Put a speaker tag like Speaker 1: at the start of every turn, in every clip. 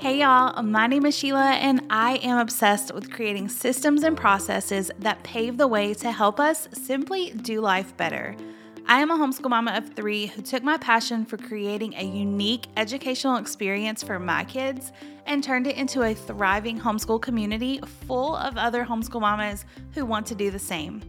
Speaker 1: Hey y'all, my name is Shela, and I am obsessed with creating systems and processes that pave the way to help us simply do life better. I am a homeschool mama of three who took my passion for creating a unique educational experience for my kids and turned it into a thriving homeschool community full of other homeschool mamas who want to do the same.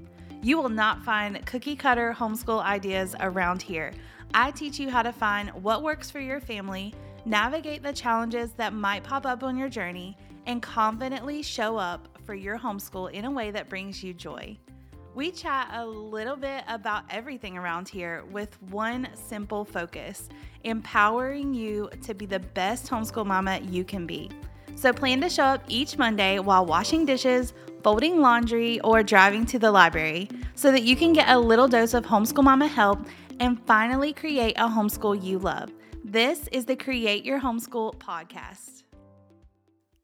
Speaker 1: You will not find cookie cutter homeschool ideas around here. I teach you how to find what works for your family navigate the challenges that might pop up on your journey, and confidently show up for your homeschool in a way that brings you joy. We chat a little bit about everything around here with one simple focus empowering you to be the best homeschool mama you can be. So, plan to show up each Monday while washing dishes, folding laundry, or driving to the library so that you can get a little dose of homeschool mama help and finally create a homeschool you love. This is the Create Your Homeschool podcast.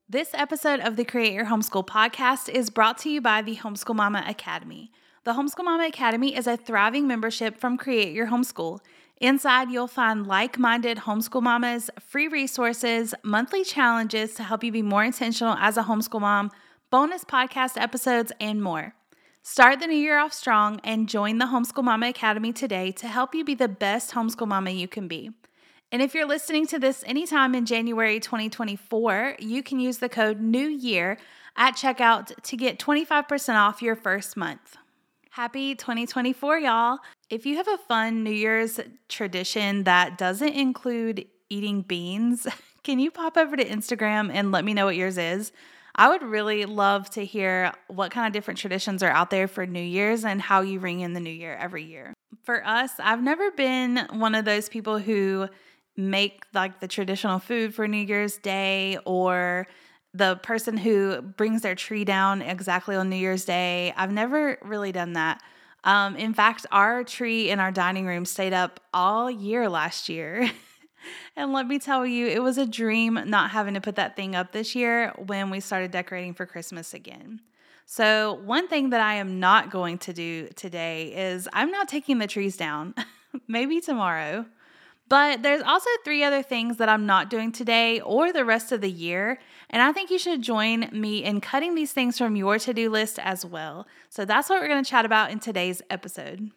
Speaker 1: This episode of the Create Your Homeschool podcast is brought to you by the Homeschool Mama Academy. The Homeschool Mama Academy is a thriving membership from Create Your Homeschool. Inside, you'll find like minded homeschool mamas, free resources, monthly challenges to help you be more intentional as a homeschool mom, bonus podcast episodes, and more. Start the new year off strong and join the Homeschool Mama Academy today to help you be the best homeschool mama you can be. And if you're listening to this anytime in January 2024, you can use the code New Year at checkout to get 25% off your first month. Happy 2024, y'all. If you have a fun New Year's tradition that doesn't include eating beans, can you pop over to Instagram and let me know what yours is? I would really love to hear what kind of different traditions are out there for New Year's and how you ring in the new year every year. For us, I've never been one of those people who make like the traditional food for New Year's Day or the person who brings their tree down exactly on New Year's Day. I've never really done that. Um, in fact, our tree in our dining room stayed up all year last year. and let me tell you, it was a dream not having to put that thing up this year when we started decorating for Christmas again. So, one thing that I am not going to do today is I'm not taking the trees down. Maybe tomorrow. But there's also three other things that I'm not doing today or the rest of the year. And I think you should join me in cutting these things from your to do list as well. So that's what we're going to chat about in today's episode.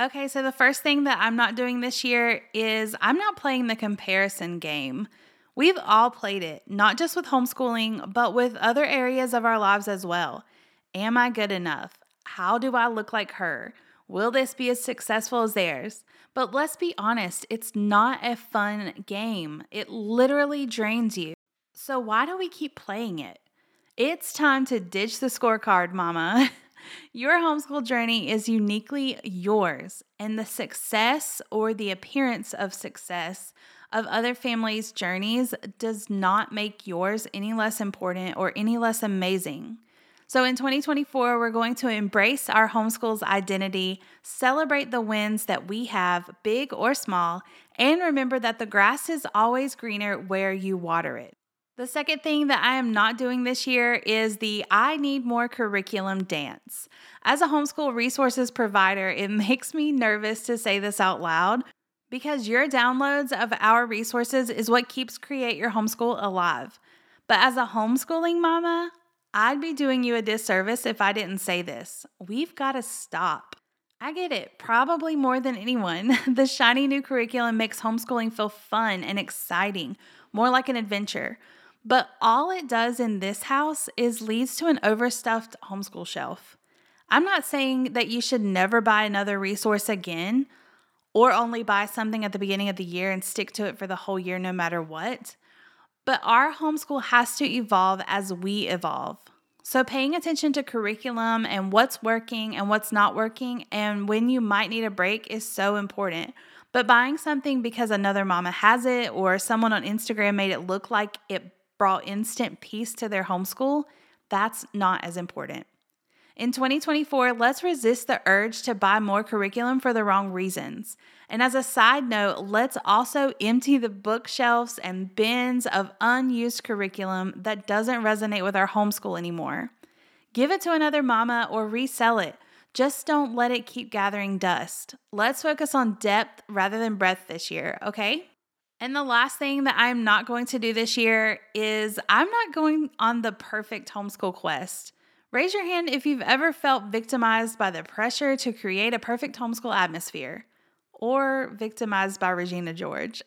Speaker 1: Okay, so the first thing that I'm not doing this year is I'm not playing the comparison game. We've all played it, not just with homeschooling, but with other areas of our lives as well. Am I good enough? How do I look like her? Will this be as successful as theirs? But let's be honest, it's not a fun game. It literally drains you. So why do we keep playing it? It's time to ditch the scorecard, mama. Your homeschool journey is uniquely yours, and the success or the appearance of success of other families' journeys does not make yours any less important or any less amazing. So in 2024, we're going to embrace our homeschool's identity, celebrate the wins that we have, big or small, and remember that the grass is always greener where you water it. The second thing that I am not doing this year is the I need more curriculum dance. As a homeschool resources provider, it makes me nervous to say this out loud because your downloads of our resources is what keeps Create Your Homeschool alive. But as a homeschooling mama, I'd be doing you a disservice if I didn't say this. We've got to stop. I get it, probably more than anyone. The shiny new curriculum makes homeschooling feel fun and exciting, more like an adventure. But all it does in this house is leads to an overstuffed homeschool shelf. I'm not saying that you should never buy another resource again or only buy something at the beginning of the year and stick to it for the whole year no matter what. But our homeschool has to evolve as we evolve. So, paying attention to curriculum and what's working and what's not working, and when you might need a break is so important. But buying something because another mama has it or someone on Instagram made it look like it brought instant peace to their homeschool, that's not as important. In 2024, let's resist the urge to buy more curriculum for the wrong reasons. And as a side note, let's also empty the bookshelves and bins of unused curriculum that doesn't resonate with our homeschool anymore. Give it to another mama or resell it. Just don't let it keep gathering dust. Let's focus on depth rather than breadth this year, okay? And the last thing that I'm not going to do this year is I'm not going on the perfect homeschool quest. Raise your hand if you've ever felt victimized by the pressure to create a perfect homeschool atmosphere or victimized by Regina George.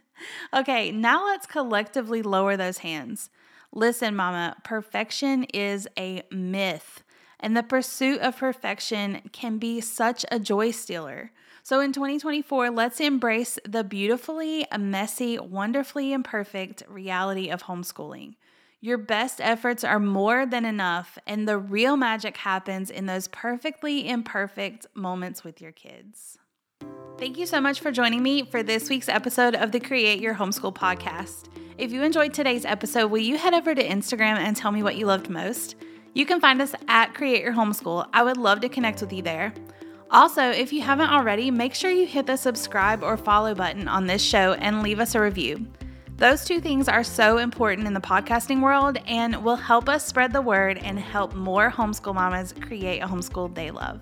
Speaker 1: okay, now let's collectively lower those hands. Listen, Mama, perfection is a myth, and the pursuit of perfection can be such a joy stealer. So in 2024, let's embrace the beautifully messy, wonderfully imperfect reality of homeschooling. Your best efforts are more than enough, and the real magic happens in those perfectly imperfect moments with your kids. Thank you so much for joining me for this week's episode of the Create Your Homeschool podcast. If you enjoyed today's episode, will you head over to Instagram and tell me what you loved most? You can find us at Create Your Homeschool. I would love to connect with you there. Also, if you haven't already, make sure you hit the subscribe or follow button on this show and leave us a review. Those two things are so important in the podcasting world and will help us spread the word and help more homeschool mamas create a homeschool they love.